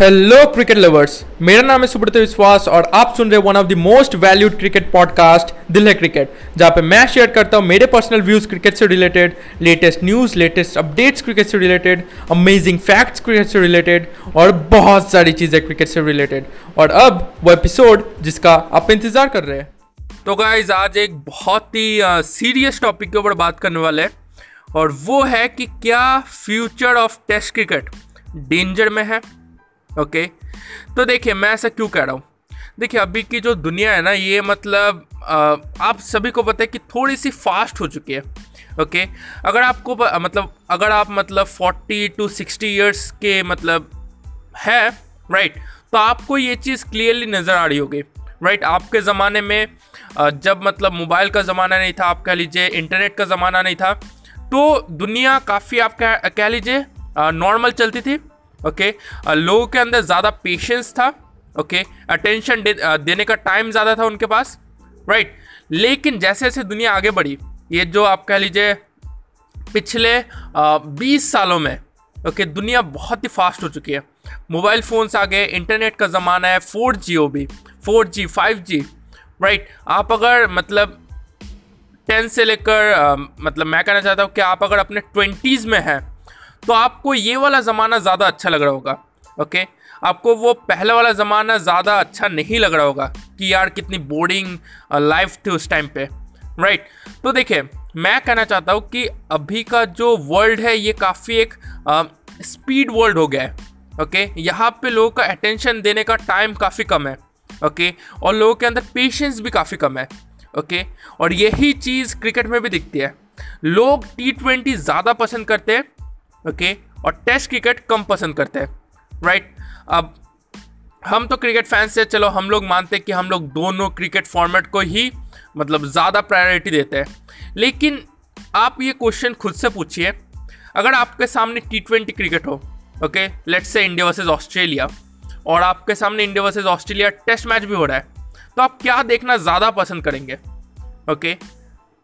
Hello cricket lovers मेरा नाम है सुब्रत विश्वास और आप सुन रहे one of the most valued cricket podcast दिल है क्रिकेट जहाँ पे मैं शेयर करता हूँ मेरे पर्सनल व्यूज़ क्रिकेट से related latest news latest updates cricket से रिलेटेड अमेजिंग फैक्ट्स क्रिकेट से रिलेटेड और बहुत सारी चीज़ें क्रिकेट से रिलेटेड और अब वो एपिसोड जिसका आप इंतज़ार कर रहे हैं। तो गाइज़ आज एक बहुत ही सीरियस टॉपिक के ऊपर बात करने वाले हैं और वो है कि क्या future of test cricket danger में है? ओके? तो देखिए, मैं ऐसा क्यों कह रहा हूँ? देखिए, अभी की जो दुनिया है ना, ये मतलब आप सभी को पता है कि थोड़ी सी फास्ट हो चुकी है, ओके? अगर आपको मतलब अगर आप मतलब 40 टू 60 इयर्स के मतलब है राइट तो आपको ये चीज़ क्लियरली नज़र आ रही होगी राइट आपके ज़माने में जब मतलब मोबाइल का ज़माना नहीं था, आप कह लीजिए इंटरनेट का ज़माना नहीं था तो दुनिया काफ़ी आप कह कह लीजिए नॉर्मल चलती थी ओके लोगों के अंदर ज़्यादा पेशेंस था ओके अटेंशन दे, देने का टाइम ज़्यादा था उनके पास राइट लेकिन जैसे जैसे दुनिया आगे बढ़ी ये जो आप कह लीजिए पिछले बीस सालों में ओके okay, दुनिया बहुत ही फास्ट हो चुकी है। मोबाइल फ़ोन्स आ गए इंटरनेट का ज़माना है फोर जी ओ भी four G five G right आप अगर मतलब टेन से लेकर मतलब मैं कहना चाहता हूँ कि आप अगर अपने ट्वेंटीज़ में हैं तो आपको ये वाला ज़माना ज़्यादा अच्छा लग रहा होगा, ओके? आपको वो पहले वाला ज़माना ज़्यादा अच्छा नहीं लग रहा होगा कि यार कितनी बोरिंग लाइफ थी उस टाइम पे राइट तो देखिए, मैं कहना चाहता हूँ कि अभी का जो वर्ल्ड है, ये काफ़ी एक स्पीड वर्ल्ड हो गया है, ओके? यहाँ पे लोगों का अटेंशन देने का टाइम काफ़ी कम है, ओके? और लोगों के अंदर पेशेंस भी काफ़ी कम है, ओके? और यही चीज़ क्रिकेट में भी दिखती है। लोग टी ट्वेंटी ज़्यादा पसंद करते हैं ओके? और टेस्ट क्रिकेट कम पसंद करते हैं राइट अब हम तो क्रिकेट फैंस से, चलो, हम लोग मानते हैं कि हम लोग दोनों क्रिकेट फॉर्मेट को ही मतलब ज़्यादा प्रायोरिटी देते हैं। लेकिन आप ये क्वेश्चन खुद से पूछिए, अगर आपके सामने टी ट्वेंटी क्रिकेट हो, okay? Let's say India versus Australia और आपके सामने India versus Australia test match भी हो रहा है तो आप क्या देखना ज़्यादा पसंद करेंगे, ओके?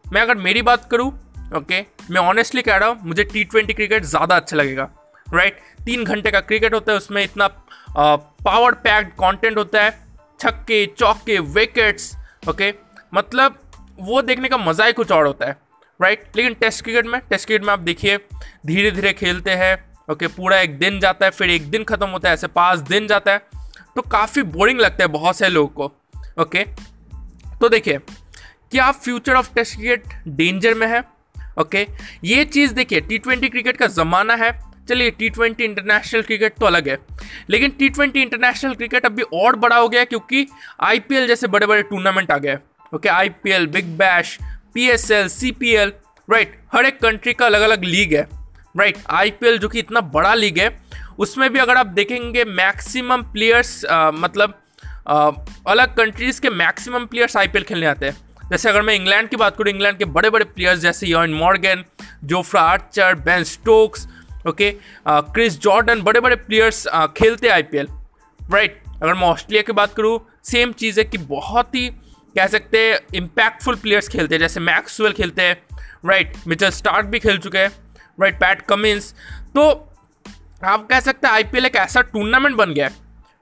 मैं अगर मेरी बात करूँ ओके मैं ऑनेस्टली कह रहा हूँ, मुझे टी ट्वेंटी क्रिकेट ज़्यादा अच्छा लगेगा राइट तीन घंटे का क्रिकेट होता है, उसमें इतना पावर पैक्ड कंटेंट होता है, छक्के, चौके विकेट्स ओके मतलब वो देखने का मज़ा ही कुछ और होता है राइट लेकिन टेस्ट क्रिकेट में टेस्ट क्रिकेट में आप देखिए धीरे धीरे खेलते हैं ओके पूरा एक दिन जाता है, फिर एक दिन ख़त्म होता है, ऐसे पाँच दिन जाता है तो काफ़ी बोरिंग लगता है बहुत से लोगों को ओके तो देखिए, क्या future of test cricket danger में है? ओके? ये चीज़ देखिए टी ट्वेंटी क्रिकेट का ज़माना है। चलिए टी ट्वेंटी इंटरनेशनल क्रिकेट तो अलग है। लेकिन टी ट्वेंटी इंटरनेशनल क्रिकेट अभी और बड़ा हो गया क्योंकि आईपीएल जैसे बड़े बड़े टूर्नामेंट आ गए। Okay IPL big bash PSL CPL right हर एक कंट्री का अलग अलग लीग है राइट आईपीएल जो कि इतना बड़ा लीग है उसमें भी अगर आप देखेंगे मैक्सिमम प्लेयर्स मतलब आ, अलग कंट्रीज़ के मैक्सिमम प्लेयर्स आईपीएल खेलने आते हैं। जैसे अगर मैं इंग्लैंड की बात करूँ, इंग्लैंड के बड़े बड़े प्लेयर्स जैसे Eoin Morgan Jofra Archer Ben Stokes okay Chris Jordan बड़े बड़े प्लेयर्स खेलते हैं आईपीएल राइट अगर मैं ऑस्ट्रेलिया की बात करूँ सेम चीज़ है कि बहुत ही, कह सकते हैं इम्पैक्टफुल प्लेयर्स खेलते हैं, जैसे मैक्सवेल खेलते हैं राइट मिचल स्टार्क भी खेल चुके हैं राइट पैट कमिंस तो आप कह सकते हैं आईपीएल एक ऐसा टूर्नामेंट बन गया है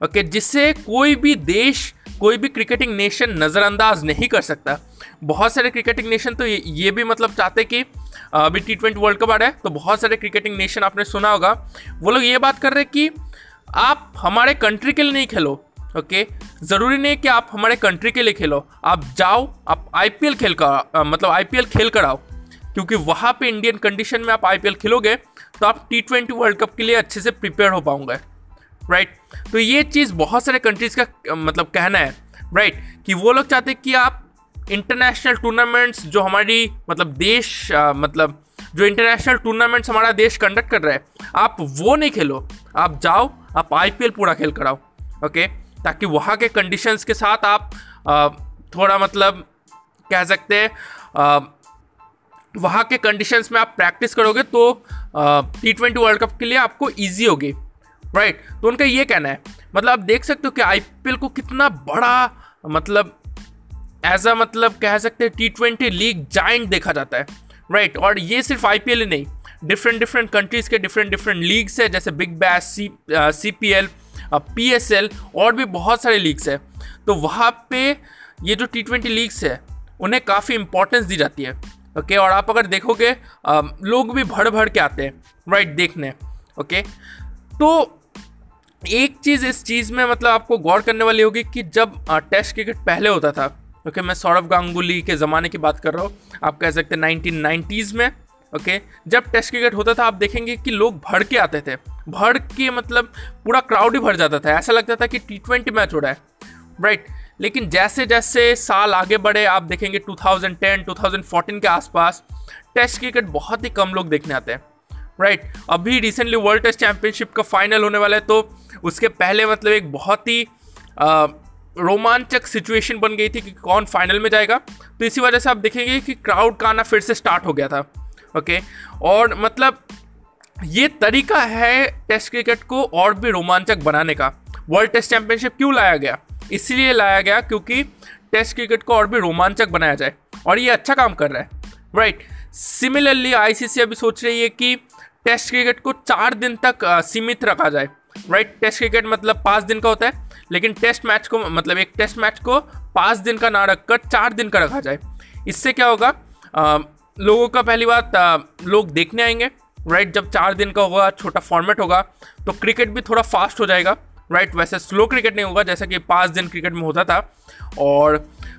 ओके जिससे कोई भी देश कोई भी क्रिकेटिंग नेशन नज़रअंदाज नहीं कर सकता। बहुत सारे क्रिकेटिंग नेशन तो ये, ये भी मतलब चाहते कि अभी टी ट्वेंटी वर्ल्ड कप आ रहा है तो बहुत सारे क्रिकेटिंग नेशन आपने सुना होगा। वो लोग ये बात कर रहे हैं कि आप हमारे कंट्री के लिए नहीं खेलो ओके ज़रूरी नहीं कि आप हमारे कंट्री के लिए खेलो। आप जाओ आप आई आईपीएल खेल कर मतलब आईपीएल खेल कर आओ। क्योंकि वहाँ पे इंडियन कंडीशन में आप आईपीएल खेलोगे तो आप टी ट्वेंटी वर्ल्ड कप के लिए अच्छे से प्रिपेयर हो पाओगे। राइट तो ये चीज़ बहुत सारे कंट्रीज़ का मतलब कहना है राइट कि वो लोग चाहते हैं कि आप इंटरनेशनल टूर्नामेंट्स जो हमारी मतलब देश मतलब जो इंटरनेशनल टूर्नामेंट्स हमारा देश कंडक्ट कर रहा है, आप वो नहीं खेलो। आप जाओ, आप आईपीएल पूरा खेल कर आओ ओके ताकि वहाँ के कंडीशंस के साथ आप थोड़ा मतलब कह सकते हैं वहाँ के कंडीशंस में आप प्रैक्टिस करोगे तो टी ट्वेंटी वर्ल्ड कप के लिए आपको ईजी होगी। राइट तो उनका ये कहना है। मतलब आप देख सकते हो कि आईपीएल को कितना बड़ा मतलब एज अ मतलब कह सकते हैं टी ट्वेंटी लीग जाइंट देखा जाता है। राइट और ये सिर्फ़ आईपीएल ही नहीं डिफरेंट डिफरेंट कंट्रीज़ के डिफरेंट डिफरेंट लीग्स है, जैसे big bash C C P L P S L और भी बहुत सारे लीग्स है। तो वहाँ पे ये जो टी ट्वेंटी लीग्स है, उन्हें काफ़ी इंपॉर्टेंस दी जाती है। Okay okay? और आप अगर देखोगे लोग भी भर भर के आते हैं। राइट देखने। Okay okay? तो एक चीज़ इस चीज़ में मतलब आपको गौर करने वाली होगी कि जब टेस्ट क्रिकेट पहले होता था ओके मैं सौरभ गांगुली के ज़माने की बात कर रहा हूँ, आप कह सकते हैं नाइनटीन में ओके जब टेस्ट क्रिकेट होता था, आप देखेंगे कि लोग भर के आते थे भर के मतलब पूरा क्राउड ही भर जाता था, ऐसा लगता था कि टी ट्वेंटी मैच हो रहा है राइट लेकिन जैसे जैसे साल आगे बढ़े, आप देखेंगे 2010 2014 के आसपास टेस्ट क्रिकेट बहुत ही कम लोग देखने आते हैं। राइट अभी रिसेंटली वर्ल्ड टेस्ट चैंपियनशिप का फाइनल होने वाला है तो उसके पहले मतलब एक बहुत ही रोमांचक सिचुएशन बन गई थी कि कौन फाइनल में जाएगा। तो इसी वजह से आप देखेंगे कि क्राउड का आना फिर से स्टार्ट हो गया था। ओके और मतलब ये तरीका है टेस्ट क्रिकेट को और भी रोमांचक बनाने का। वर्ल्ड टेस्ट चैंपियनशिप क्यों लाया गया? इसलिए लाया गया क्योंकि टेस्ट क्रिकेट को और भी रोमांचक बनाया जाए। और ये अच्छा काम कर रहा है। राइट सिमिलरली आईसीसी अभी सोच रही है कि टेस्ट क्रिकेट को चार दिन तक सीमित रखा जाए। राइट टेस्ट क्रिकेट मतलब पाँच दिन का होता है लेकिन टेस्ट मैच को मतलब एक टेस्ट मैच को पाँच दिन का ना रखकर चार दिन का रखा जाए। इससे क्या होगा? आ, लोगों का पहली बात आ, लोग देखने आएँगे। राइट जब चार दिन का होगा छोटा फॉर्मेट होगा तो क्रिकेट भी थोड़ा फास्ट हो जाएगा। राइट वैसे स्लो क्रिकेट नहीं होगा जैसा कि पाँच दिन क्रिकेट में होता था। और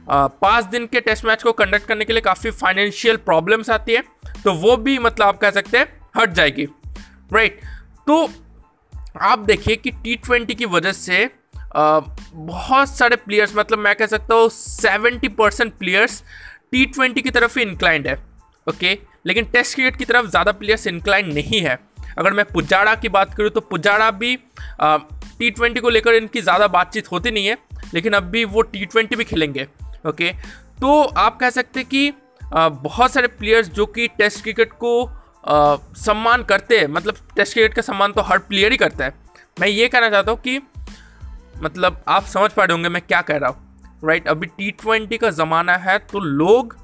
पाँच दिन के टेस्ट मैच को कंडक्ट करने के लिए काफ़ी फाइनेंशियल प्रॉब्लम्स आती है। तो वो भी मतलब आप कह सकते हैं हट जाएगी। राइट तो आप देखिए कि टी ट्वेंटी की वजह से बहुत सारे प्लेयर्स मतलब मैं कह सकता हूँ seventy percent players T twenty की तरफ़ ही इंक्लाइंड है। ओके लेकिन टेस्ट क्रिकेट की तरफ़ ज़्यादा प्लेयर्स इंक्लाइंड नहीं है। अगर मैं पुजाड़ा की बात करूँ तो पुजाड़ा भी टी ट्वेंटी को लेकर इनकी ज़्यादा बातचीत होती नहीं है, लेकिन अब भी वो टी ट्वेंटी भी खेलेंगे। ओके तो आप कह सकते हैं कि बहुत सारे प्लेयर्स जो कि टेस्ट क्रिकेट को आ, सम्मान करते हैं। मतलब टेस्ट क्रिकेट का सम्मान तो हर प्लेयर ही करता है। मैं ये कहना चाहता हूँ कि मतलब आप समझ पा रहे होंगे मैं क्या कह रहा हूँ। राइट अभी टी ट्वेंटी का ज़माना है तो लोग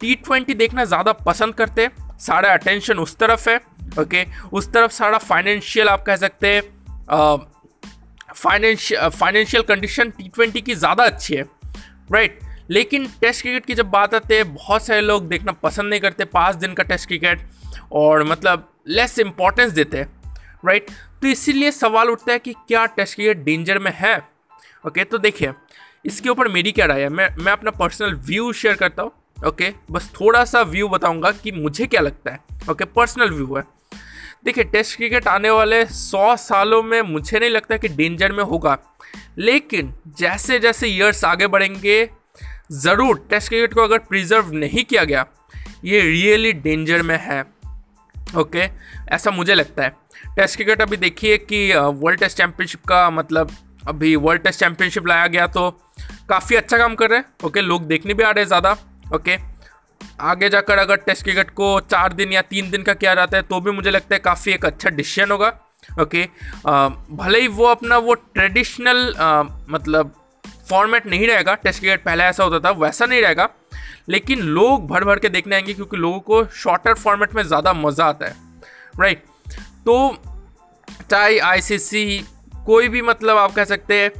टी ट्वेंटी देखना ज़्यादा पसंद करते हैं। सारा अटेंशन उस तरफ़ है ओके उस तरफ़ सारा फाइनेंशियल आप कह सकते हैं financial financial condition T twenty की ज़्यादा अच्छी है। राइट लेकिन टेस्ट क्रिकेट की जब बात आती है बहुत सारे लोग देखना पसंद नहीं करते पाँच दिन का टेस्ट क्रिकेट और मतलब लेस इंपॉर्टेंस देते हैं राइट तो इसीलिए सवाल उठता है कि क्या टेस्ट क्रिकेट डेंजर में है? ओके तो देखिए, इसके ऊपर मेरी क्या राय है? मैं मैं अपना पर्सनल व्यू शेयर करता हूँ ओके बस थोड़ा सा व्यू बताऊँगा कि मुझे क्या लगता है ओके पर्सनल व्यू है। देखिए टेस्ट क्रिकेट आने वाले सौ सालों में मुझे नहीं लगता कि डेंजर में होगा, लेकिन जैसे जैसे ईयर्स आगे बढ़ेंगे, ज़रूर टेस्ट क्रिकेट को अगर प्रिजर्व नहीं किया गया, ये रियली डेंजर में है। ओके, ऐसा मुझे लगता है। टेस्ट क्रिकेट अभी देखिए कि वर्ल्ड टेस्ट चैम्पियनशिप का मतलब अभी वर्ल्ड टेस्ट चैम्पियनशिप लाया गया तो काफ़ी अच्छा काम कर रहे हैं। ओके, लोग देखने भी आ रहे हैं ज़्यादा। ओके, आगे जाकर अगर टेस्ट क्रिकेट को चार दिन या तीन दिन का किया जाता है तो भी मुझे लगता है काफ़ी एक अच्छा डिसीज़न होगा। ओके भले ही वो अपना वो ट्रेडिशनल मतलब फॉर्मेट नहीं रहेगा, टेस्ट क्रिकेट पहले ऐसा होता था, वैसा नहीं रहेगा। लेकिन लोग भर भर के देखने आएँगे क्योंकि लोगों को शॉर्टर फॉर्मेट में ज़्यादा मज़ा आता है। राइट तो चाहे आईसीसी कोई भी मतलब आप कह सकते हैं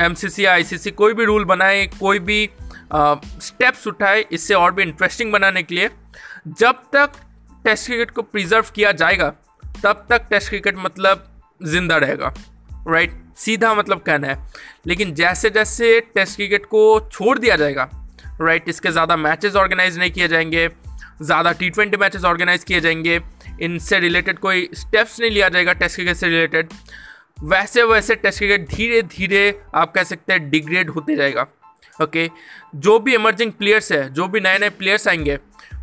एम सी सी सी सी कोई भी रूल बनाए, कोई भी स्टेप्स उठाए, इससे और भी इंटरेस्टिंग बनाने के लिए, जब तक टेस्ट क्रिकेट को प्रिजर्व किया जाएगा, तब तक टेस्ट क्रिकेट मतलब ज़िंदा रहेगा। Right right? सीधा मतलब कहना है। लेकिन जैसे जैसे टेस्ट क्रिकेट को छोड़ दिया जाएगा राइट इसके ज़्यादा मैचेस ऑर्गेनाइज नहीं किए जाएँगे, ज़्यादा टी ट्वेंटी मैचेस ऑर्गेनाइज किए जाएँगे। इनसे रिलेटेड कोई स्टेप्स नहीं लिया जाएगा टेस्ट क्रिकेट से रिलेटेड वैसे वैसे टेस्ट क्रिकेट धीरे धीरे आप कह सकते हैं डिग्रेड होते जाएगा ओके जो भी इमर्जिंग प्लेयर्स है, जो भी नए नए प्लेयर्स आएँगे,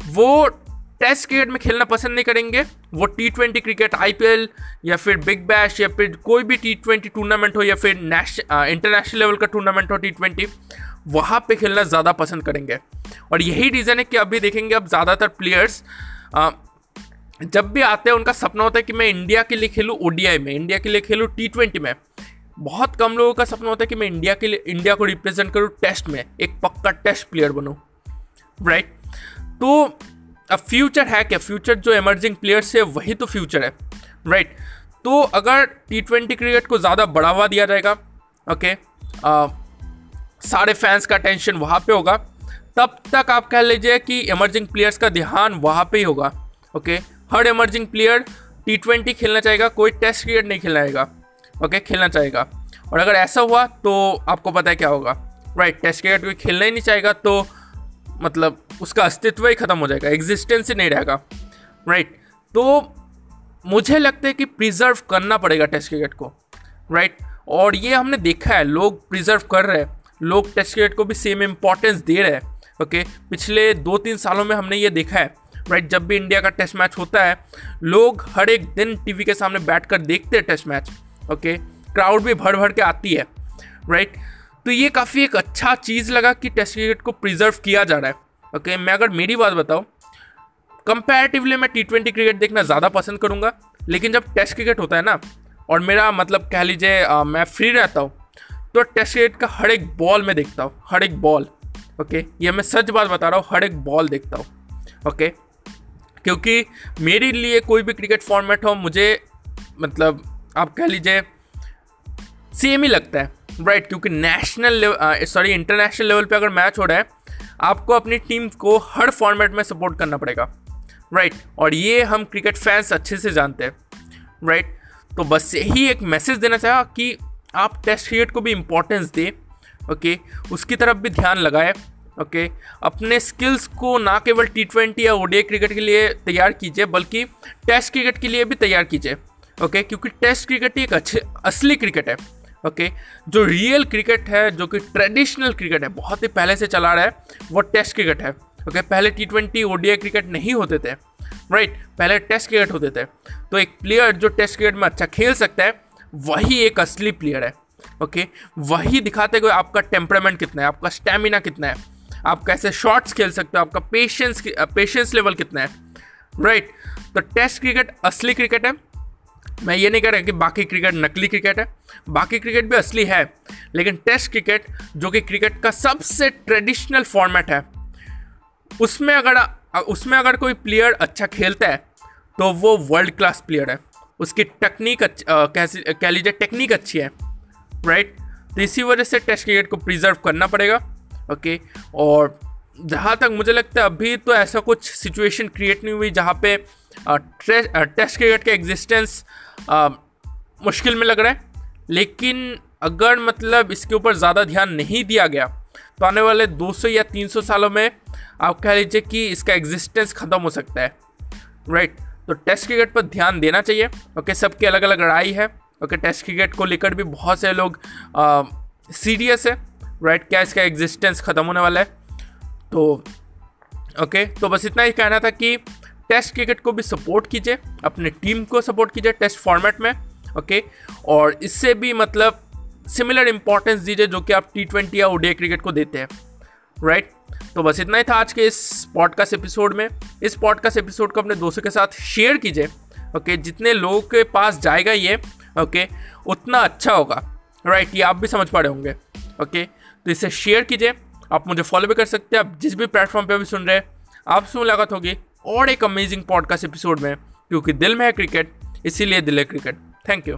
वो टेस्ट क्रिकेट में खेलना पसंद नहीं करेंगे। वो टी ट्वेंटी क्रिकेट आईपीएल या फिर बिग बैश या फिर कोई भी टी ट्वेंटी टूर्नामेंट हो या फिर इंटरनेशनल लेवल का टूर्नामेंट हो टी ट्वेंटी वहाँ पे खेलना ज़्यादा पसंद करेंगे। और यही रीज़न है कि अभी देखेंगे अब ज़्यादातर प्लेयर्स जब भी आते हैं उनका सपना होता है कि मैं इंडिया के लिए खेलूँ ओडीआई में इंडिया के लिए खेलूँ टी ट्वेंटी में। बहुत कम लोगों का सपना होता है कि मैं इंडिया के लिए इंडिया को रिप्रेजेंट करूँ टेस्ट में एक पक्का टेस्ट प्लेयर बनूँ राइट तो अब फ्यूचर है क्या फ्यूचर जो इमर्जिंग प्लेयर्स है वही तो फ्यूचर है राइट right? तो अगर टी ट्वेंटी क्रिकेट को ज़्यादा बढ़ावा दिया जाएगा ओके आ, सारे फैंस का टेंशन वहाँ पे होगा। तब तक आप कह लीजिए कि इमर्जिंग प्लेयर्स का ध्यान वहाँ पे ही होगा। ओके हर इमर्जिंग प्लेयर टी ट्वेंटी खेलना चाहेगा, कोई टेस्ट क्रिकेट नहीं खेलना ओके खेलना चाहेगा। और अगर ऐसा हुआ तो आपको पता है क्या होगा। राइट टेस्ट क्रिकेट कोई खेलना ही नहीं चाहेगा तो मतलब उसका अस्तित्व ही खत्म हो जाएगा एग्जिस्टेंस ही नहीं रहेगा। राइट तो मुझे लगता है कि प्रिजर्व करना पड़ेगा टेस्ट क्रिकेट को। राइट और ये हमने देखा है, लोग प्रिजर्व कर रहे हैं। लोग टेस्ट क्रिकेट को भी सेम इम्पोर्टेंस दे रहे हैं। ओके पिछले दो तीन सालों में हमने ये देखा है राइट जब भी इंडिया का टेस्ट मैच होता है, लोग हर एक दिन टीवी के सामने बैठ कर देखते हैं टेस्ट मैच ओके क्राउड भी भर भर के आती है राइट तो ये काफ़ी एक अच्छा चीज़ लगा कि टेस्ट क्रिकेट को प्रिजर्व किया जा रहा है। ओके मैं अगर मेरी बात बताऊँ कंपैरेटिवली मैं टी ट्वेंटी क्रिकेट देखना ज़्यादा पसंद करूँगा, लेकिन जब टेस्ट क्रिकेट होता है ना, और मेरा मतलब कह लीजिए मैं फ्री रहता हूँ तो टेस्ट क्रिकेट का हर एक बॉल में देखता हूँ हर एक बॉल ओके ये मैं सच बात बता रहा हूँ हर एक बॉल देखता हूँ ओके क्योंकि मेरे लिए कोई भी क्रिकेट फॉर्मेट हो मुझे मतलब आप कह लीजिए सेम ही लगता है राइट क्योंकि नेशनल सॉरी इंटरनेशनल लेवल पे अगर मैच हो रहा है आपको अपनी टीम को हर फॉर्मेट में सपोर्ट करना पड़ेगा राइट right, और ये हम क्रिकेट फैंस अच्छे से जानते हैं राइट right, तो बस यही एक मैसेज देना चाहा कि आप टेस्ट क्रिकेट को भी इम्पोर्टेंस दें ओके उसकी तरफ़ भी ध्यान लगाए ओके अपने स्किल्स को ना केवल टी ट्वेंटी या ओडीआई क्रिकेट के लिए तैयार कीजिए, बल्कि टेस्ट क्रिकेट के लिए भी तैयार कीजिए ओके क्योंकि टेस्ट क्रिकेट एक अच्छे, असली क्रिकेट है ओके जो रियल क्रिकेट है, जो कि ट्रेडिशनल क्रिकेट है, बहुत ही पहले से चला रहा है, वो टेस्ट क्रिकेट है ओके पहले टी ट्वेंटी ओडीआई क्रिकेट नहीं होते थे राइट पहले टेस्ट क्रिकेट होते थे। तो एक प्लेयर जो टेस्ट क्रिकेट में अच्छा खेल सकता है वही एक असली प्लेयर है ओके वही दिखाते हुए आपका टेम्परामेंट कितना है, आपका स्टेमिना कितना है, आप कैसे शॉट्स खेल सकते हो, आपका पेशेंस पेशेंस लेवल कितना है राइट तो टेस्ट क्रिकेट असली क्रिकेट है। मैं ये नहीं कह रहा कि बाकी क्रिकेट नकली क्रिकेट है, बाकी क्रिकेट भी असली है, लेकिन टेस्ट क्रिकेट जो कि क्रिकेट का सबसे ट्रेडिशनल फॉर्मेट है, उसमें अगर उसमें अगर कोई प्लेयर अच्छा खेलता है तो वो वर्ल्ड क्लास प्लेयर है। उसकी टेक्निक कह लीजिए टेक्निक अच्छी है राइट तो इसी वजह से टेस्ट क्रिकेट को प्रिजर्व करना पड़ेगा ओके और जहाँ तक मुझे लगता है अभी तो ऐसा कुछ सिचुएशन क्रिएट नहीं हुई जहाँ पे टेस्ट क्रिकेट का एग्जिस्टेंस मुश्किल में लग रहा है। लेकिन अगर मतलब इसके ऊपर ज़्यादा ध्यान नहीं दिया गया तो आने वाले 200 या 300 सालों में आप कह लीजिए कि इसका एग्जिस्टेंस ख़त्म हो सकता है राइट तो टेस्ट क्रिकेट पर ध्यान देना चाहिए। ओके, सबकी अलग अलग लड़ाई है। ओके, टेस्ट क्रिकेट को लेकर भी बहुत से लोग सीरियस है, राइट? क्या इसका एग्जिस्टेंस ख़त्म होने वाला है? तो ओके तो बस इतना ही कहना था कि टेस्ट क्रिकेट को भी सपोर्ट कीजिए, अपने टीम को सपोर्ट कीजिए टेस्ट फॉर्मेट में, ओके? और इससे भी मतलब सिमिलर इंपॉर्टेंस दीजिए जो कि आप टी ट्वेंटी या ओडीआई क्रिकेट को देते हैं राइट तो बस इतना ही था आज के इस पॉडकास्ट एपिसोड में। इस पॉडकास्ट एपिसोड को अपने दोस्तों के साथ शेयर कीजिए ओके जितने लोगों के पास जाएगा ये ओके उतना अच्छा होगा। राइट ये आप भी समझ पा रहे होंगे ओके तो इसे शेयर कीजिए। आप मुझे फॉलो भी कर सकते हैं। आप जिस भी प्लेटफॉर्म पे अभी सुन रहे हैं आपसे मुलाकात होगी और एक अमेजिंग पॉडकास्ट एपिसोड में, क्योंकि दिल में है क्रिकेट इसीलिए दिल है क्रिकेट थैंक यू